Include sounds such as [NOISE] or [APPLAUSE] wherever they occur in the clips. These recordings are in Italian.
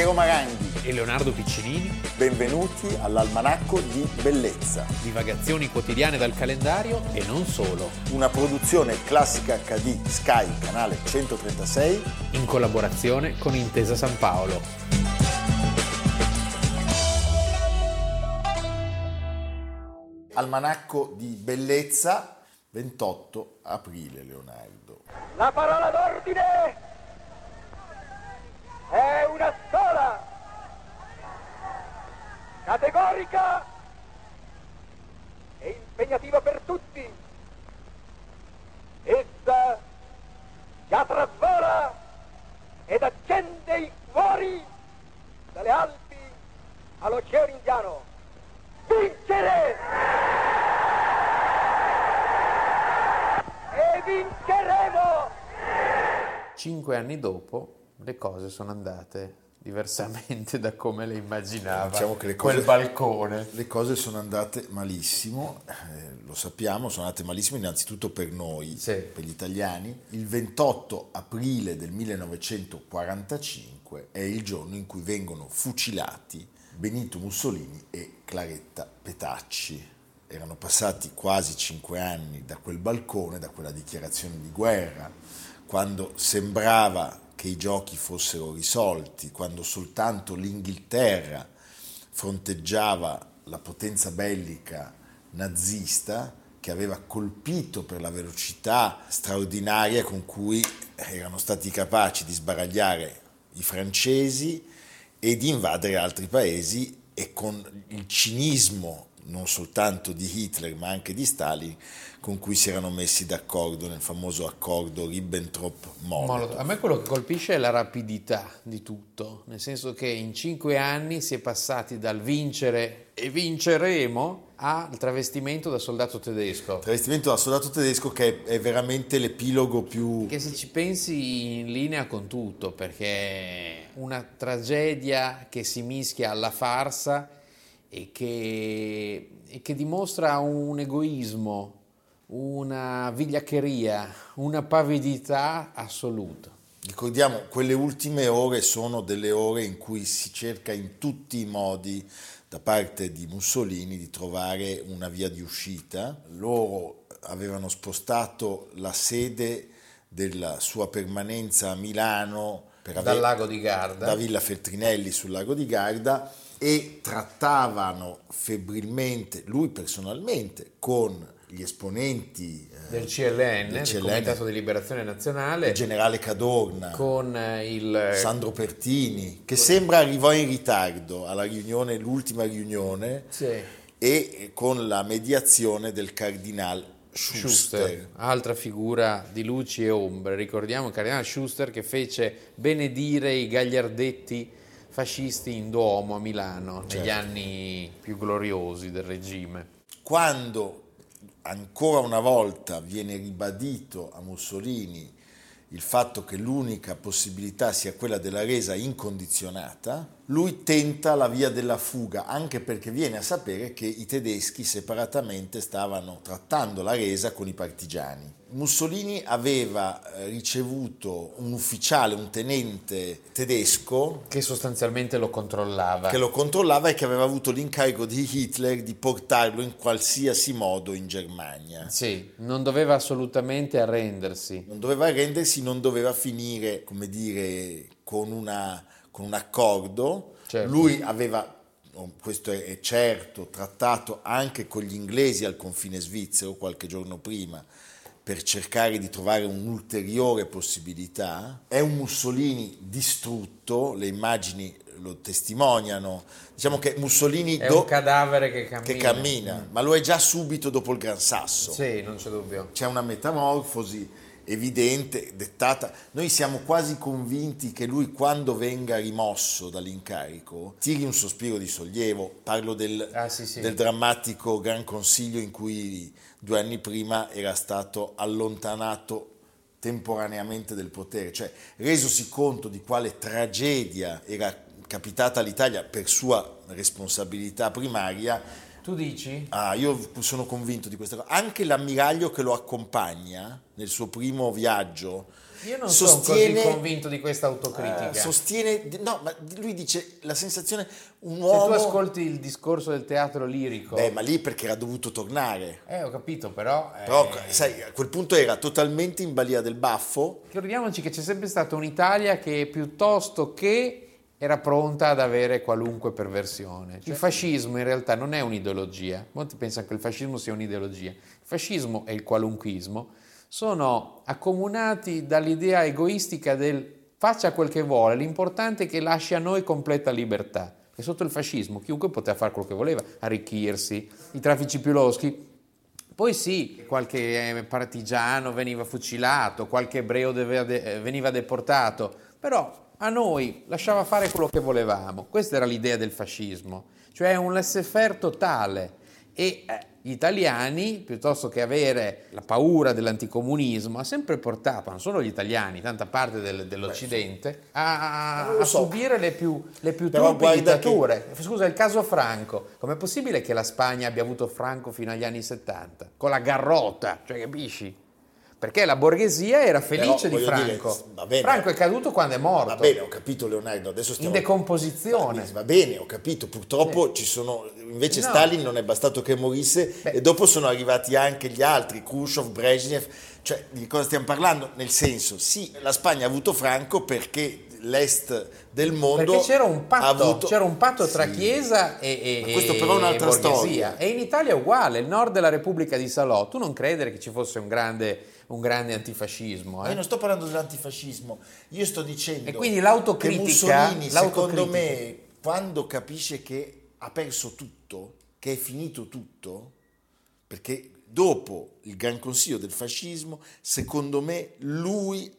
Piero Maranghi e Leonardo Piccinini. Benvenuti all'Almanacco di Bellezza. Divagazioni quotidiane dal calendario e non solo. Una produzione classica HD Sky, canale 136. In collaborazione con Intesa San Paolo. Almanacco di Bellezza, 28 aprile, Leonardo. La parola d'ordine è una sola, categorica e impegnativa per tutti. Essa già trasvola ed accende i cuori dalle Alpi all'Oceano Indiano. Vincere! E vinceremo! Cinque anni dopo le cose sono andate diversamente da come le immaginava diciamo che le cose, quel balcone. Le cose sono andate malissimo, eh, lo sappiamo, sono andate malissimo innanzitutto per noi, sì. per gli italiani. Il 28 aprile del 1945 è il giorno in cui vengono fucilati Benito Mussolini e Claretta Petacci. Erano passati quasi cinque anni da quel balcone, da quella dichiarazione di guerra, quando sembrava che i giochi fossero risolti, quando soltanto l'Inghilterra fronteggiava la potenza bellica nazista che aveva colpito per la velocità straordinaria con cui erano stati capaci di sbaragliare i francesi e di invadere altri paesi e con il cinismo non soltanto di Hitler ma anche di Stalin con cui si erano messi d'accordo nel famoso accordo Ribbentrop-Molotov. A me quello che colpisce è la rapidità di tutto, nel senso che in cinque anni si è passati dal vincere e vinceremo al travestimento da soldato tedesco. Travestimento da soldato tedesco che è veramente l'epilogo più... Che se ci pensi in linea con tutto, perché una tragedia che si mischia alla farsa e che, e che dimostra un egoismo una vigliaccheria, una pavidità assoluta. Ricordiamo, quelle ultime ore sono delle ore in cui si cerca in tutti i modi da parte di Mussolini di trovare una via di uscita. Loro avevano spostato la sede della sua permanenza a Milano dal aver, lago di Garda. Da Villa Feltrinelli sul lago di Garda e trattavano febbrilmente, lui personalmente, con gli esponenti eh, del CLN, del, CLN, Comitato di Liberazione Nazionale, il generale Cadorna, con eh, il Sandro Pertini, che sembra arrivò in ritardo alla riunione, l'ultima riunione, sì. e con la mediazione del cardinale Schuster. Schuster. altra figura di luci e ombre. Ricordiamo il cardinale Schuster che fece benedire i gagliardetti fascisti in Duomo a Milano certo. negli anni più gloriosi del regime. Quando ancora una volta viene ribadito a Mussolini il fatto che l'unica possibilità sia quella della resa incondizionata, lui tenta la via della fuga, anche perché viene a sapere che i tedeschi separatamente stavano trattando la resa con i partigiani. Mussolini aveva eh, ricevuto un ufficiale, un tenente tedesco che sostanzialmente lo controllava. Che lo controllava e che aveva avuto l'incarico di Hitler di portarlo in qualsiasi modo in Germania. Sì, non doveva assolutamente arrendersi. Non doveva arrendersi, non doveva finire, come dire, con, una, con un accordo. Certo. Lui aveva questo è certo, trattato anche con gli inglesi al confine svizzero qualche giorno prima per cercare di trovare un'ulteriore possibilità. È un Mussolini distrutto, le immagini lo testimoniano. Diciamo che Mussolini è do- un cadavere che cammina, che cammina mm. ma lo è già subito dopo il Gran Sasso. Sì, non c'è dubbio. C'è una metamorfosi evidente, dettata. Noi siamo quasi convinti che lui quando venga rimosso dall'incarico tiri un sospiro di sollievo. Parlo del, ah, sì, sì. del drammatico Gran Consiglio in cui due anni prima era stato allontanato temporaneamente del potere, cioè resosi conto di quale tragedia era capitata all'Italia per sua responsabilità primaria, Tu dici? Ah, io sono convinto di questa cosa. Anche l'ammiraglio che lo accompagna nel suo primo viaggio. Io non sostiene, sono così convinto di questa autocritica. Eh, sostiene, no, ma lui dice la sensazione un uomo. Se tu ascolti il discorso del teatro lirico. Beh, ma lì perché era dovuto tornare. Eh, ho capito, però. Però, eh... sai, a quel punto era totalmente in balia del baffo. Ricordiamoci che c'è sempre stata un'Italia che piuttosto che era pronta ad avere qualunque perversione. Il certo. fascismo in realtà non è un'ideologia, molti pensano che il fascismo sia un'ideologia. Il fascismo e il qualunquismo sono accomunati dall'idea egoistica del faccia quel che vuole, l'importante è che lasci a noi completa libertà. Perché sotto il fascismo chiunque poteva fare quello che voleva, arricchirsi, i traffici più loschi. Poi sì, qualche eh, partigiano veniva fucilato, qualche ebreo veniva deportato, però a noi lasciava fare quello che volevamo. Questa era l'idea del fascismo, cioè un laissez-faire totale. E eh, gli italiani, piuttosto che avere la paura dell'anticomunismo, ha sempre portato, non solo gli italiani, tanta parte del, dell'Occidente, a, a so. subire le più, le più turpi dittature. Che... Scusa, il caso Franco. Com'è possibile che la Spagna abbia avuto Franco fino agli anni 70? Con la garrota, cioè capisci? Perché la borghesia era felice Però, di Franco. Dire, Franco è caduto quando è morto. Va bene, ho capito Leonardo, adesso stiamo... In decomposizione. Va bene, ho capito, purtroppo sì. ci sono... Invece no. Stalin non è bastato che morisse Beh. e dopo sono arrivati anche gli altri, Khrushchev, Brezhnev, cioè di cosa stiamo parlando? Nel senso, sì, la Spagna ha avuto Franco perché l'est del mondo perché c'era un patto, avuto... c'era un patto tra sì. Chiesa e, e, questo però è un'altra storia e in Italia è uguale il nord della Repubblica di Salò tu non credere che ci fosse un grande un grande antifascismo. Eh? Io non sto parlando dell'antifascismo, io sto dicendo e quindi l'autocritica, Mussolini, secondo me, quando capisce che ha perso tutto, che è finito tutto, perché dopo il Gran Consiglio del fascismo, secondo me lui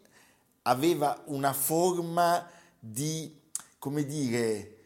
aveva una forma di, come dire,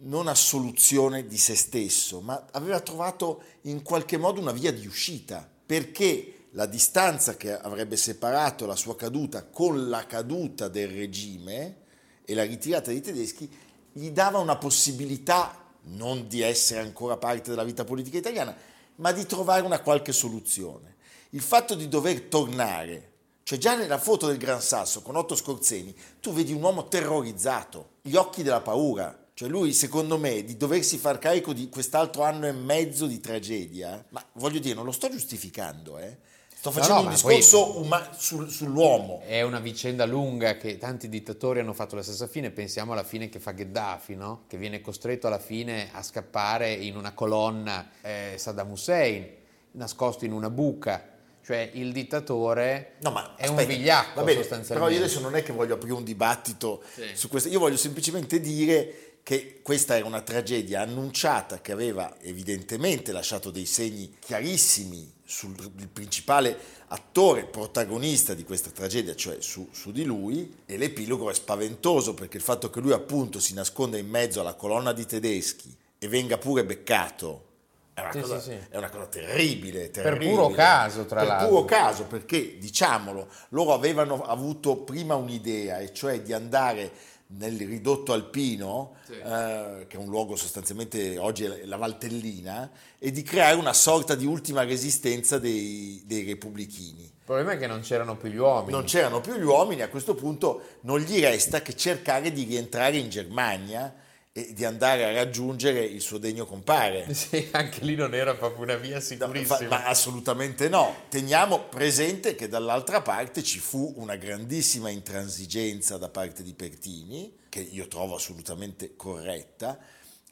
non assoluzione di se stesso, ma aveva trovato in qualche modo una via di uscita, perché la distanza che avrebbe separato la sua caduta con la caduta del regime e la ritirata dei tedeschi gli dava una possibilità non di essere ancora parte della vita politica italiana, ma di trovare una qualche soluzione. Il fatto di dover tornare, cioè già nella foto del Gran Sasso con Otto Scorzeni, tu vedi un uomo terrorizzato, gli occhi della paura, cioè lui, secondo me, di doversi far carico di quest'altro anno e mezzo di tragedia, ma voglio dire, non lo sto giustificando, eh, Sto facendo no, no, un discorso uma- sul, sull'uomo. È una vicenda lunga che tanti dittatori hanno fatto la stessa fine. Pensiamo alla fine che fa Gheddafi, no? che viene costretto alla fine a scappare in una colonna eh, Saddam Hussein, nascosto in una buca. Cioè il dittatore no, ma, è aspetta, un vigliacco bene, sostanzialmente. Però io adesso non è che voglio aprire un dibattito sì. su questo, io voglio semplicemente dire che questa era una tragedia annunciata che aveva evidentemente lasciato dei segni chiarissimi sul principale attore protagonista di questa tragedia, cioè su, su, di lui, e l'epilogo è spaventoso perché il fatto che lui appunto si nasconda in mezzo alla colonna di tedeschi e venga pure beccato è una, sì, cosa, sì, sì. È una cosa, terribile, terribile. Per puro caso, tra per l'altro. Per puro caso, perché diciamolo, loro avevano avuto prima un'idea, e cioè di andare nel ridotto alpino, sì. eh, che è un luogo sostanzialmente oggi è la Valtellina, e di creare una sorta di ultima resistenza dei, dei repubblichini. Il problema è che non c'erano più gli uomini. Non c'erano più gli uomini, a questo punto non gli resta che cercare di rientrare in Germania e di andare a raggiungere il suo degno compare. [LAUGHS] Sì, anche lì non era proprio una via sicurissima. No, ma assolutamente no. Teniamo presente che dall'altra parte ci fu una grandissima intransigenza da parte di Pertini, che io trovo assolutamente corretta,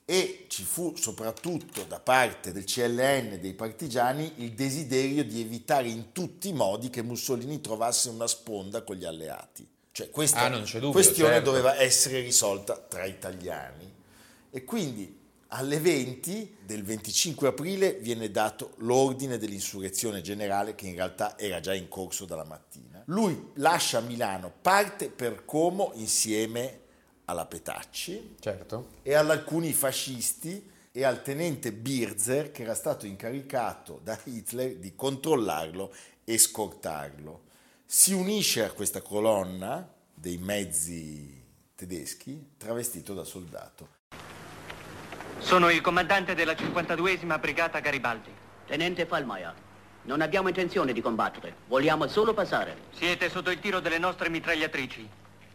e ci fu soprattutto da parte del CLN e dei partigiani il desiderio di evitare in tutti i modi che Mussolini trovasse una sponda con gli alleati. Cioè questa ah, dubbio, questione certo. doveva essere risolta tra italiani. E quindi alle 20 del 25 aprile viene dato l'ordine dell'insurrezione generale che in realtà era già in corso dalla mattina. Lui lascia Milano, parte per Como insieme alla Petacci certo. e ad alcuni fascisti e al tenente Birzer che era stato incaricato da Hitler di controllarlo e scortarlo si unisce a questa colonna dei mezzi tedeschi travestito da soldato. Sono il comandante della 52esima Brigata Garibaldi. Tenente Falmaier, non abbiamo intenzione di combattere, vogliamo solo passare. Siete sotto il tiro delle nostre mitragliatrici.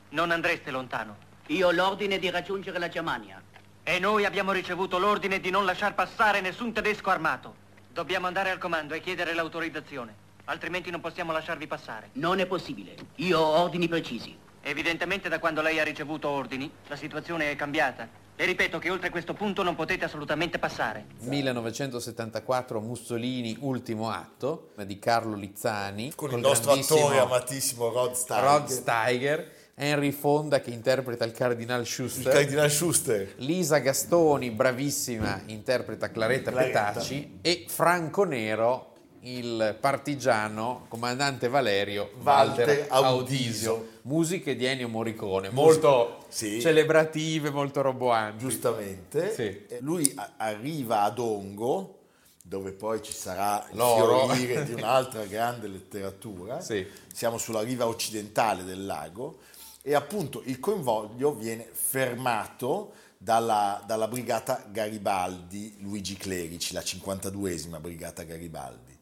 Non andreste lontano. Io ho l'ordine di raggiungere la Germania. E noi abbiamo ricevuto l'ordine di non lasciar passare nessun tedesco armato. Dobbiamo andare al comando e chiedere l'autorizzazione, altrimenti non possiamo lasciarvi passare. Non è possibile. Io ho ordini precisi. Evidentemente da quando lei ha ricevuto ordini, la situazione è cambiata. E ripeto che oltre questo punto non potete assolutamente passare. 1974 Mussolini, ultimo atto di Carlo Lizzani. Con il nostro attore amatissimo Rod Steiger. Rod Steiger, Henry Fonda che interpreta il Cardinal Il Schuster. Cardinal Schuster. Lisa Gastoni, bravissima, interpreta Claretta, Claretta. Petacci e Franco Nero, il partigiano comandante Valerio Walter, Walter Audisio. Audisio. Musiche di Ennio Morricone, molto Sì. celebrative, molto roboanti. Giustamente. Sì. Lui a- arriva a Dongo, dove poi ci sarà il L'oro. di un'altra grande letteratura. Sì. Siamo sulla riva occidentale del lago e appunto il convoglio viene fermato dalla, dalla brigata Garibaldi Luigi Clerici, la 52esima brigata Garibaldi,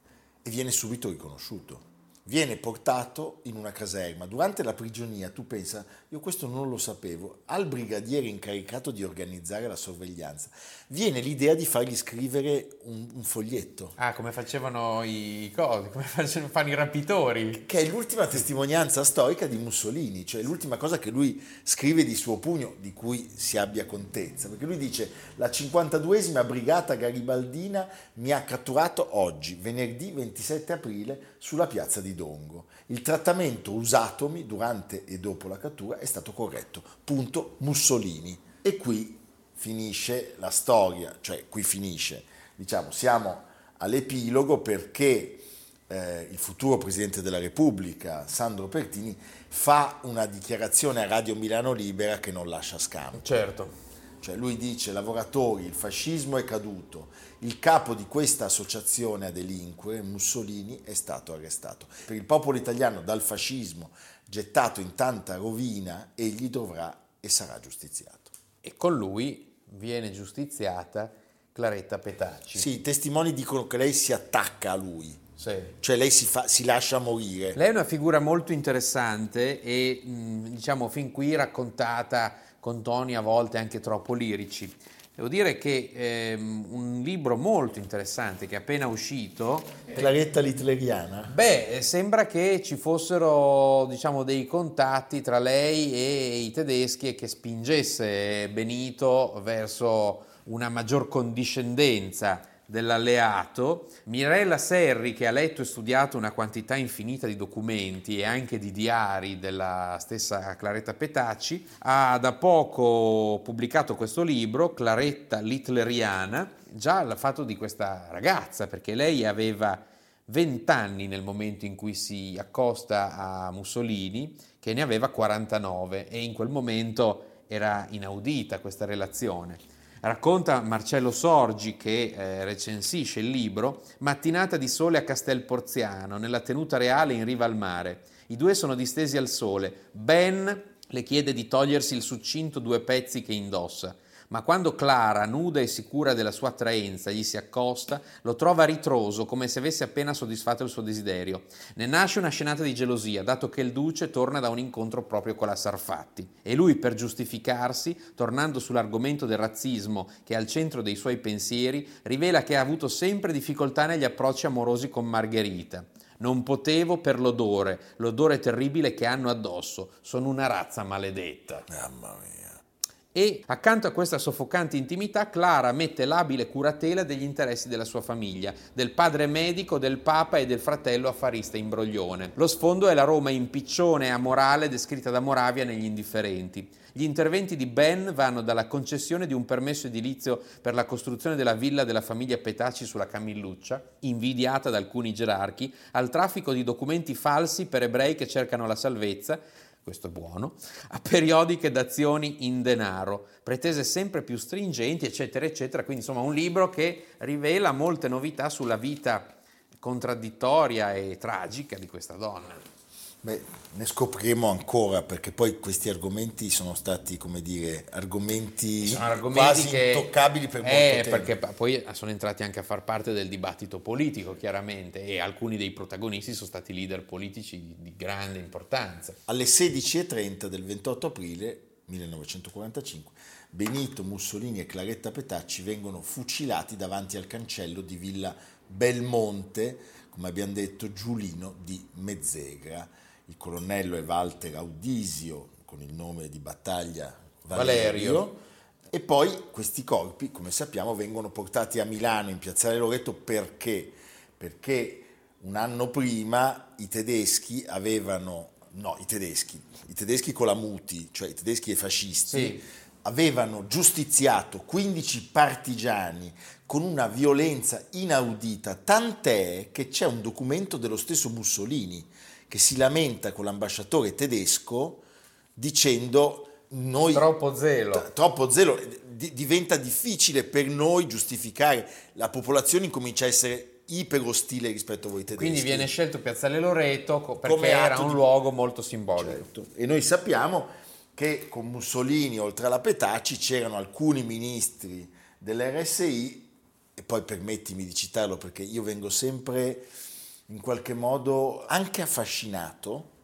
e viene subito riconosciuto. Viene portato in una caserma. Durante la prigionia, tu pensa, io questo non lo sapevo, al brigadiere incaricato di organizzare la sorveglianza viene l'idea di fargli scrivere un, un foglietto, Ah, come facevano i cosi, come facevano, fanno i rapitori. che è l'ultima testimonianza storica di Mussolini, cioè l'ultima cosa che lui scrive di suo pugno, di cui si abbia contezza, perché lui dice la 52esima brigata garibaldina mi ha catturato oggi, venerdì 27 aprile, sulla piazza di Dongo. Il trattamento usatomi durante e dopo la cattura è stato corretto. Punto Mussolini. E qui finisce la storia, cioè qui finisce, diciamo, siamo all'epilogo perché eh, il futuro Presidente della Repubblica, Sandro Pertini, fa una dichiarazione a Radio Milano Libera che non lascia scampo. Certo. Cioè lui dice lavoratori, il fascismo è caduto, il capo di questa associazione a delinquere, Mussolini, è stato arrestato. Per il popolo italiano dal fascismo gettato in tanta rovina, egli dovrà e sarà giustiziato. E con lui viene giustiziata Claretta Petacci. Sì, i testimoni dicono che lei si attacca a lui, Sì. cioè lei si, fa- si lascia morire. Lei è una figura molto interessante e diciamo fin qui raccontata con toni a volte anche troppo lirici. Devo dire che ehm, un libro molto interessante che è appena uscito, Claretta l'hitleriana? beh, eh, sembra che ci fossero diciamo dei contatti tra lei e i tedeschi e che spingesse Benito verso una maggior condiscendenza dell'alleato. Mirella Serri, che ha letto e studiato una quantità infinita di documenti e anche di diari della stessa Claretta Petacci, ha da poco pubblicato questo libro, Claretta l'Hitleriana, già al fatto di questa ragazza, perché lei aveva 20 anni nel momento in cui si accosta a Mussolini, che ne aveva 49 e in quel momento era inaudita questa relazione. Racconta Marcello Sorgi che eh, recensisce il libro Mattinata di sole a Castel Porziano, nella tenuta reale in riva al mare. I due sono distesi al sole. Ben le chiede di togliersi il succinto due pezzi che indossa. Ma quando Clara, nuda e sicura della sua attraenza, gli si accosta, lo trova ritroso, come se avesse appena soddisfatto il suo desiderio. Ne nasce una scenata di gelosia, dato che il duce torna da un incontro proprio con la Sarfatti. E lui, per giustificarsi, tornando sull'argomento del razzismo, che è al centro dei suoi pensieri, rivela che ha avuto sempre difficoltà negli approcci amorosi con Margherita. Non potevo per l'odore, l'odore terribile che hanno addosso. Sono una razza maledetta. Mamma mia. E accanto a questa soffocante intimità, Clara mette l'abile curatela degli interessi della sua famiglia, del padre medico, del papa e del fratello affarista imbroglione. Lo sfondo è la Roma impiccione e amorale descritta da Moravia negli Indifferenti. Gli interventi di Ben vanno dalla concessione di un permesso edilizio per la costruzione della villa della famiglia Petacci sulla Camilluccia, invidiata da alcuni gerarchi, al traffico di documenti falsi per ebrei che cercano la salvezza, questo è buono, a periodiche d'azioni in denaro, pretese sempre più stringenti, eccetera, eccetera. Quindi insomma un libro che rivela molte novità sulla vita contraddittoria e tragica di questa donna. Beh, ne scopriremo ancora perché poi questi argomenti sono stati, come dire, argomenti, argomenti quasi che, intoccabili per molto eh, tempo. perché poi sono entrati anche a far parte del dibattito politico, chiaramente, e alcuni dei protagonisti sono stati leader politici di, di grande importanza. Alle 16.30 del 28 aprile 1945 Benito Mussolini e Claretta Petacci vengono fucilati davanti al cancello di Villa Belmonte, come abbiamo detto, Giulino di Mezzegra. Il colonnello è Walter Audisio, con il nome di battaglia Valerio. Valerio. E poi questi corpi, come sappiamo, vengono portati a Milano, in Piazzale Loreto, perché? Perché un anno prima i tedeschi avevano, no, i tedeschi, i tedeschi con la Muti, cioè i tedeschi e fascisti, Sì. avevano giustiziato 15 partigiani con una violenza inaudita, tant'è che c'è un documento dello stesso Mussolini che si lamenta con l'ambasciatore tedesco dicendo noi Troppo zelo. T- troppo zelo, di- diventa difficile per noi giustificare, la popolazione incomincia a essere iper ostile rispetto a voi tedeschi. Quindi viene scelto Piazzale Loreto perché Come era un di- luogo molto simbolico. Certo. E noi sappiamo che con Mussolini, oltre alla Petacci, c'erano alcuni ministri dell'RSI, e poi permettimi di citarlo perché io vengo sempre in qualche modo anche affascinato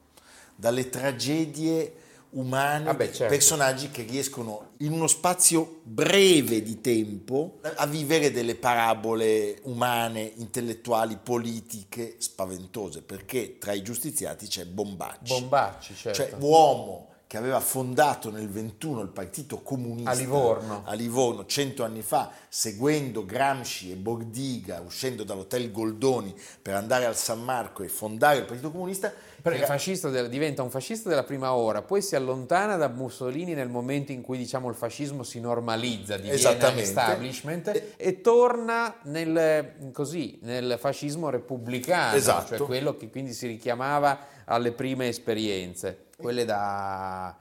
dalle tragedie umane, Ah beh, certo. personaggi che riescono in uno spazio breve di tempo a vivere delle parabole umane, intellettuali, politiche spaventose, perché tra i giustiziati c'è Bombacci. Bombacci, certo. Cioè, uomo che aveva fondato nel 21 il Partito Comunista A Livorno. a Livorno cento anni fa, seguendo Gramsci e Bordiga, uscendo dall'hotel Goldoni per andare al San Marco e fondare il Partito Comunista. Perché diventa un fascista della prima ora, poi si allontana da Mussolini nel momento in cui diciamo, il fascismo si normalizza, diviene establishment e, torna nel, così, nel fascismo repubblicano, Esatto. cioè quello che quindi si richiamava alle prime esperienze, quelle da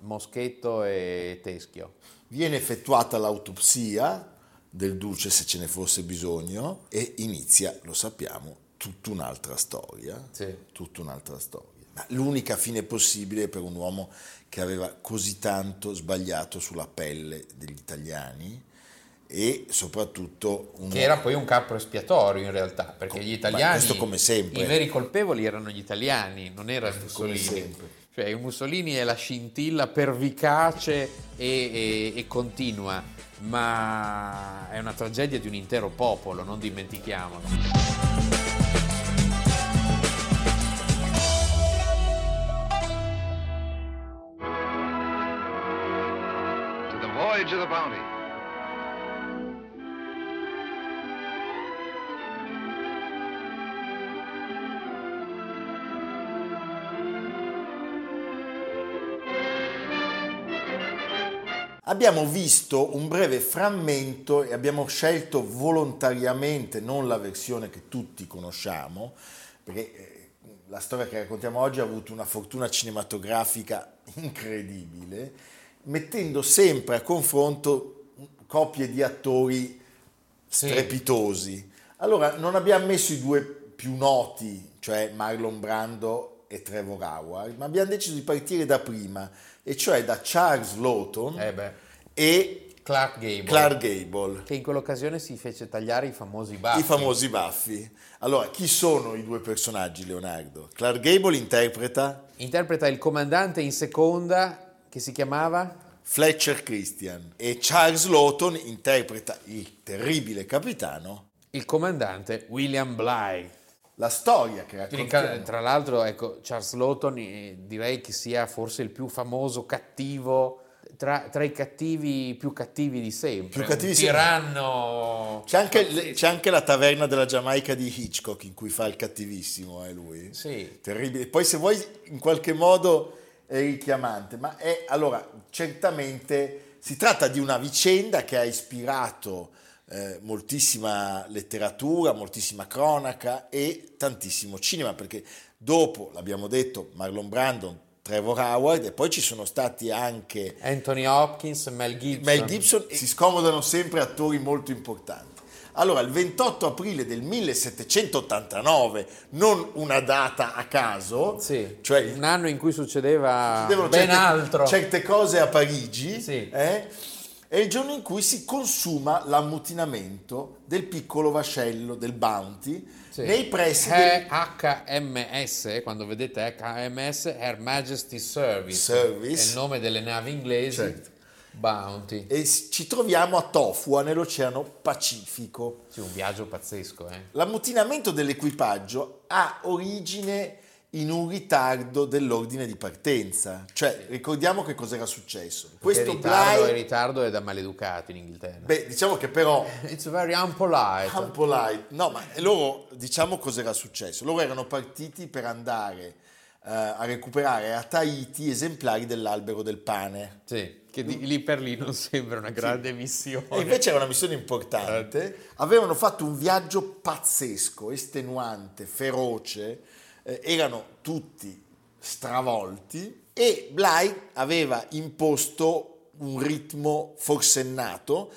Moschetto e Teschio. Viene effettuata l'autopsia del duce se ce ne fosse bisogno e inizia, lo sappiamo, tutta un'altra storia. Sì. Tutta un'altra storia. Ma l'unica fine possibile per un uomo che aveva così tanto sbagliato sulla pelle degli italiani e soprattutto un Che era poi un capro espiatorio in realtà, perché Com- gli italiani, questo come sempre. i veri colpevoli erano gli italiani, non era Mussolini. Cioè Mussolini è la scintilla pervicace e, e- e continua, ma è una tragedia di un intero popolo, non dimentichiamolo. Abbiamo visto un breve frammento e abbiamo scelto volontariamente non la versione che tutti conosciamo, perché eh, la storia che raccontiamo oggi ha avuto una fortuna cinematografica incredibile, mettendo sempre a confronto coppie di attori Sì. strepitosi. Allora, non abbiamo messo i due più noti, cioè Marlon Brando e Trevor Howard, ma abbiamo deciso di partire da prima, e cioè da Charles Lawton Eh e Clark Gable, Clark Gable, che in quell'occasione si fece tagliare i famosi baffi. i famosi baffi. Allora, chi sono i due personaggi, Leonardo? Clark Gable interpreta Interpreta il comandante in seconda che si chiamava Fletcher Christian e Charles Lawton interpreta il terribile capitano. il comandante William Bligh. La storia che raccontiamo. Tra l'altro, ecco, Charles Lawton eh, direi che sia forse il più famoso cattivo tra, tra i cattivi più cattivi di sempre. Più cattivi un tiranno. C'è anche, c'è anche la taverna della Giamaica di Hitchcock in cui fa il cattivissimo, è lui. Sì. Terribile. Poi se vuoi in qualche modo è richiamante, ma è allora certamente si tratta di una vicenda che ha ispirato eh, moltissima letteratura, moltissima cronaca e tantissimo cinema, perché dopo, l'abbiamo detto, Marlon Brandon, Trevor Howard e poi ci sono stati anche Anthony Hopkins, Mel Gibson. Mel Gibson e si scomodano sempre attori molto importanti. Allora, il 28 aprile del 1789, non una data a caso, Sì, cioè un anno in cui succedeva ben certe, altro. certe cose a Parigi, Sì. eh, è il giorno in cui si consuma l'ammutinamento del piccolo vascello del Bounty Sì. nei pressi del, HMS, quando vedete HMS, Her Majesty Service, Service. è il nome delle navi inglesi, Certo. Bounty. e ci troviamo a Tofua nell'Oceano Pacifico. Sì, un viaggio pazzesco, eh. L'ammutinamento dell'equipaggio ha origine in un ritardo dell'ordine di partenza. Cioè, ricordiamo che cos'era successo. Questo il ritardo, Bligh, ritardo è da maleducati in Inghilterra. beh, diciamo che però [LAUGHS] It's very unpolite. Unpolite. [LAUGHS] No, ma loro, diciamo cos'era successo. Loro erano partiti per andare eh, a recuperare a Tahiti esemplari dell'albero del pane. Sì, che di- lì per lì non sembra una grande missione. E invece era una missione importante. Avevano fatto un viaggio pazzesco, estenuante, feroce. Eh, erano tutti stravolti e Bly aveva imposto un ritmo forsennato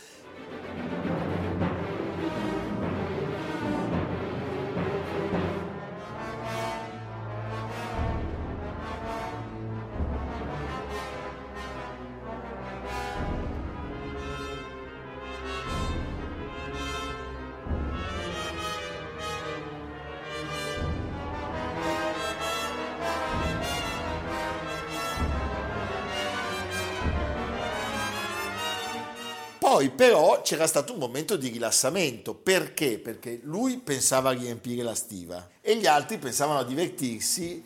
c'era stato un momento di rilassamento, perché? Perché lui pensava a riempire la stiva e gli altri pensavano a divertirsi,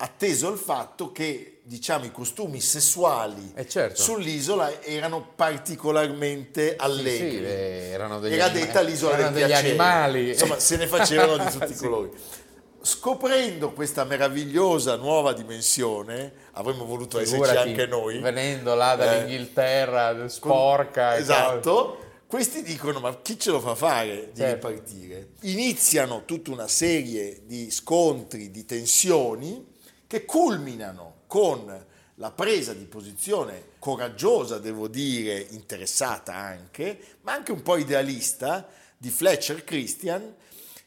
atteso il fatto che diciamo i costumi sessuali Eh, certo. sull'isola erano particolarmente allegri. sì, eh, erano degli Era anima- detta l'isola erano degli piacere. animali. Insomma, se ne facevano di [LAUGHS] tutti i Sì. colori. Scoprendo questa meravigliosa nuova dimensione, avremmo voluto esserci Figurati, anche noi. Venendo là dall'Inghilterra, Con- sporca. Esatto. Questi dicono: Ma chi ce lo fa fare di Certo. ripartire? Iniziano tutta una serie di scontri, di tensioni che culminano con la presa di posizione coraggiosa, devo dire, interessata anche, ma anche un po' idealista di Fletcher Christian,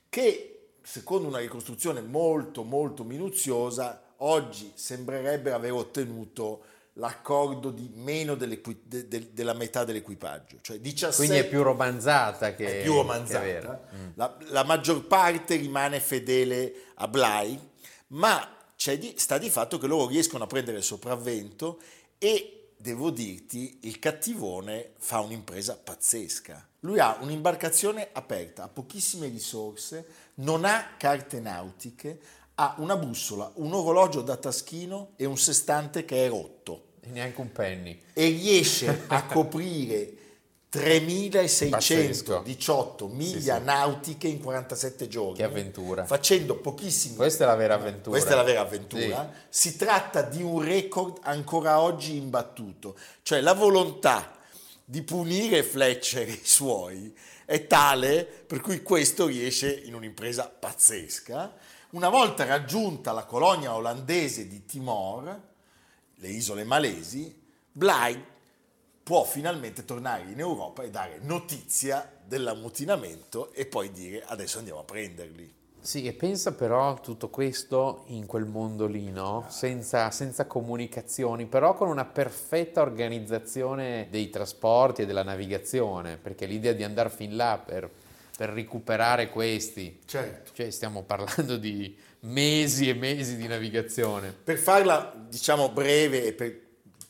che secondo una ricostruzione molto molto minuziosa, oggi sembrerebbe aver ottenuto l'accordo di meno de- de- della metà dell'equipaggio, cioè 17 Quindi è più romanzata che è più che romanzata. vera. Mm. La, la maggior parte rimane fedele a Bly, ma c'è di- sta di fatto che loro riescono a prendere il sopravvento e devo dirti, il cattivone fa un'impresa pazzesca. Lui ha un'imbarcazione aperta, ha pochissime risorse, non ha carte nautiche, ha una bussola, un orologio da taschino e un sestante che è rotto E neanche un penny. e riesce a [LAUGHS] coprire 3618 miglia sì. nautiche in 47 giorni. Che avventura. Facendo pochissimi. Questa è la vera avventura. Questa è la vera avventura. Si tratta di un record ancora oggi imbattuto. Cioè la volontà di punire Fletcher e [LAUGHS] i suoi è tale per cui questo riesce in un'impresa pazzesca. Una volta raggiunta la colonia olandese di Timor, le isole malesi, Bly può finalmente tornare in Europa e dare notizia dell'ammutinamento e poi dire adesso andiamo a prenderli. Sì, e pensa però tutto questo in quel mondo lì, no? Senza, senza comunicazioni, però con una perfetta organizzazione dei trasporti e della navigazione, perché l'idea di andare fin là per, per recuperare questi, Certo. cioè stiamo parlando di mesi e mesi di navigazione. Per farla, diciamo, breve e per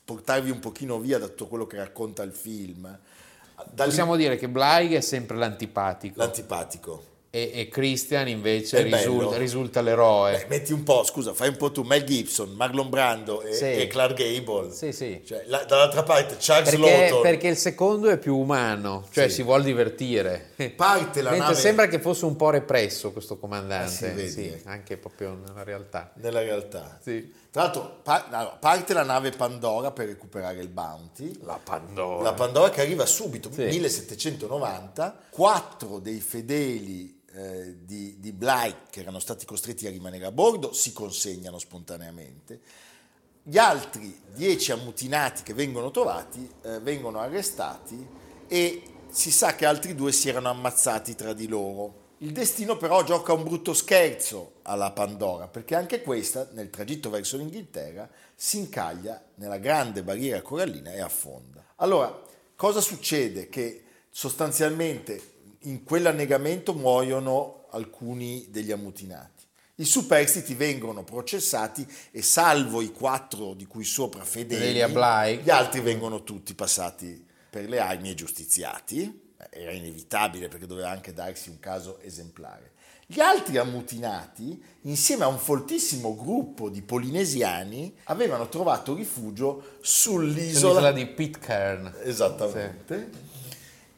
portarvi un pochino via da tutto quello che racconta il film, lì- Possiamo dire che Bly è sempre l'antipatico l'antipatico. E, e Christian invece È risulta, risulta l'eroe. Beh, metti un po', scusa, fai un po' tu, Mel Gibson, Marlon Brando e, Sì. e Clark Gable. Sì, sì. Cioè, la- dall'altra parte Charles Perché, Lawton. perché il secondo è più umano, cioè si vuole divertire. Parte la Mentre nave- sembra che fosse un po' represso questo comandante, Eh sì, vedi, sì, anche proprio nella realtà. nella realtà. Sì. Tra l'altro, pa- no, parte la nave Pandora per recuperare il Bounty. La Pandora. La Pandora che arriva subito, Sì. 1790, quattro dei fedeli eh, di, di Bly che erano stati costretti a rimanere a bordo si consegnano spontaneamente. Gli altri dieci ammutinati che vengono trovati eh, vengono arrestati e si sa che altri due si erano ammazzati tra di loro. Il destino però gioca un brutto scherzo alla Pandora, perché anche questa, nel tragitto verso l'Inghilterra, si incaglia nella grande barriera corallina e affonda. Allora, cosa succede? Che sostanzialmente in quell'annegamento muoiono alcuni degli ammutinati. I superstiti vengono processati e salvo i quattro di cui sopra fedeli, gli altri vengono tutti passati per le armi e giustiziati. Era inevitabile perché doveva anche darsi un caso esemplare. Gli altri ammutinati, insieme a un foltissimo gruppo di polinesiani, avevano trovato rifugio sull'isola L'isola di Pitcairn. Esattamente.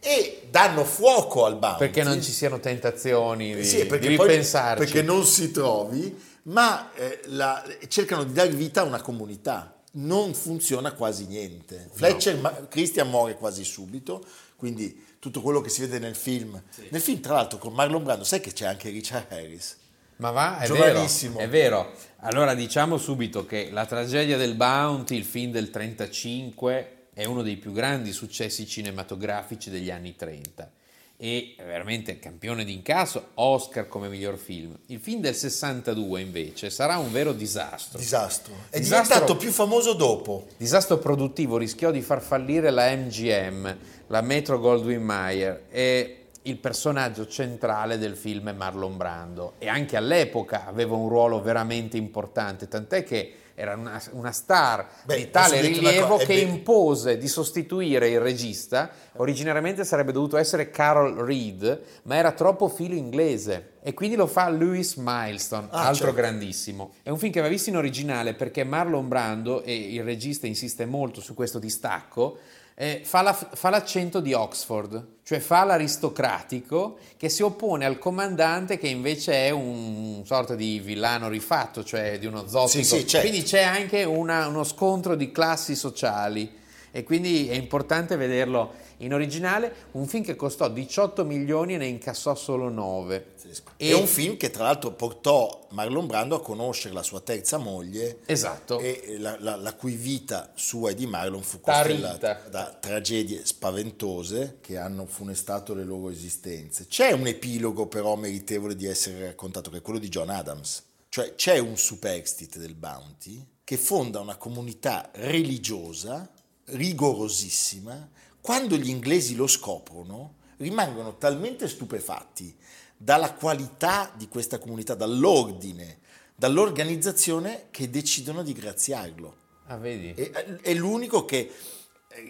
E danno fuoco al Bounty. Perché non ci siano tentazioni di, Sì, perché di poi- ripensarci. perché non si trovi, ma eh, la- cercano di dare vita a una comunità. Non funziona quasi niente. Fletcher, ma- Christian muore quasi subito, quindi tutto quello che si vede nel film. Nel film, tra l'altro, con Marlon Brando, sai che c'è anche Richard Harris. Ma va, è vero, è vero. Allora diciamo subito che La tragedia del Bounty, il film del 35, è uno dei più grandi successi cinematografici degli anni 30 e è veramente campione di incasso, Oscar come miglior film. Il film del 62 invece sarà un vero disastro. Disastro. È Disastro- diventato più famoso dopo. Disastro produttivo rischiò di far fallire la MGM, la Metro Goldwyn Mayer e il personaggio centrale del film è Marlon Brando e anche all'epoca aveva un ruolo veramente importante, tant'è che era una, una star Beh, di tale rilievo che impose di sostituire il regista. Originariamente sarebbe dovuto essere Carol Reed, ma era troppo filo inglese e quindi lo fa Lewis Milestone, Ah, altro certo. grandissimo. È un film che va visto in originale perché Marlon Brando, e il regista insiste molto su questo distacco, eh, fa, la- fa l'accento di Oxford, cioè fa l'aristocratico che si oppone al comandante che invece è un sorta di villano rifatto, cioè di uno zotico. Sì, sì, certo. Quindi c'è anche una- uno scontro di classi sociali e quindi è importante vederlo in originale, un film che costò 18 milioni e ne incassò solo 9. È un film che tra l'altro portò Marlon Brando a conoscere la sua terza moglie Esatto. e la, la- la cui vita sua e di Marlon fu Tarita. costellata da tragedie spaventose che hanno funestato le loro esistenze. C'è un epilogo però meritevole di essere raccontato che è quello di John Adams, cioè c'è un superstite del Bounty che fonda una comunità religiosa rigorosissima, quando gli inglesi lo scoprono rimangono talmente stupefatti dalla qualità di questa comunità, dall'ordine, dall'organizzazione che decidono di graziarlo. Ah, vedi? E- È l'unico che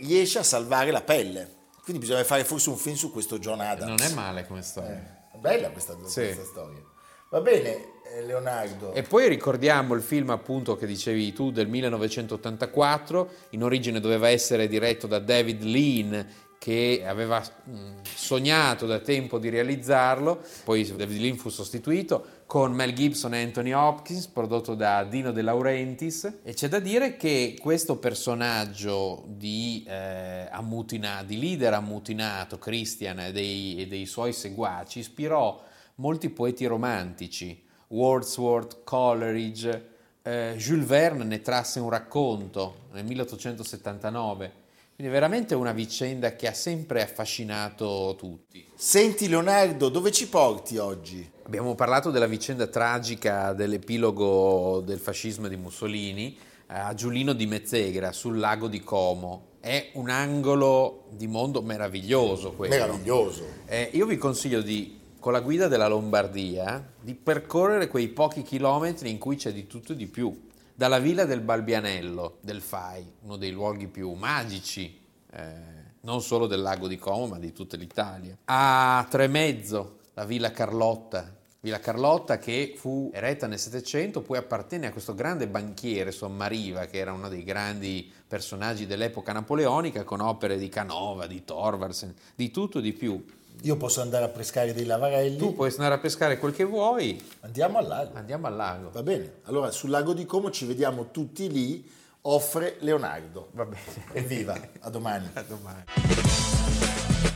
riesce a salvare la pelle. Quindi bisogna fare forse un film su questo John Adams. Non è male come storia. È bella questa, Sì. questa storia. Va bene, eh, Leonardo. E poi ricordiamo il film appunto che dicevi tu del 1984, in origine doveva essere diretto da David Lean che aveva sognato da tempo di realizzarlo, poi David Lean fu sostituito con Mel Gibson e Anthony Hopkins, prodotto da Dino De Laurentiis. E c'è da dire che questo personaggio di, eh, ammutina- di leader ammutinato, Christian e dei, e dei suoi seguaci, ispirò molti poeti romantici, Wordsworth, Coleridge, eh, Jules Verne ne trasse un racconto nel 1879. Quindi è veramente una vicenda che ha sempre affascinato tutti. Senti Leonardo, dove ci porti oggi? Abbiamo parlato della vicenda tragica dell'epilogo del fascismo di Mussolini eh, a Giulino di Mezzegra sul lago di Como. È un angolo di mondo meraviglioso quello. Meraviglioso. Eh, io vi consiglio di, con la guida della Lombardia, di percorrere quei pochi chilometri in cui c'è di tutto e di più. Dalla villa del Balbianello, del Fai, uno dei luoghi più magici, eh, non solo del lago di Como, ma di tutta l'Italia. A Tremezzo, la villa Carlotta. Villa Carlotta che fu eretta nel Settecento, poi appartenne a questo grande banchiere Sommariva, che era uno dei grandi personaggi dell'epoca napoleonica, con opere di Canova, di Thorvaldsen, di tutto e di più. Io posso andare a pescare dei lavarelli. Tu puoi andare a pescare quel che vuoi, Andiamo al lago. andiamo al lago. Va bene. Allora, sul lago di Como ci vediamo tutti lì. Offre Leonardo. Va bene. Evviva, a domani. [LAUGHS] A domani.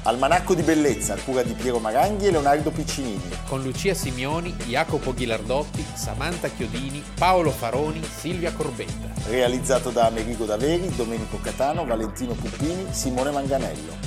Almanacco di bellezza a cura di Piero Maranghi e Leonardo Piccinini. Con Lucia Simioni, Jacopo Ghilardotti, Samantha Chiodini, Paolo Faroni, Silvia Corbetta. Realizzato da Amerigo Daveri, Domenico Catano, Valentino Puppini, Simone Manganello.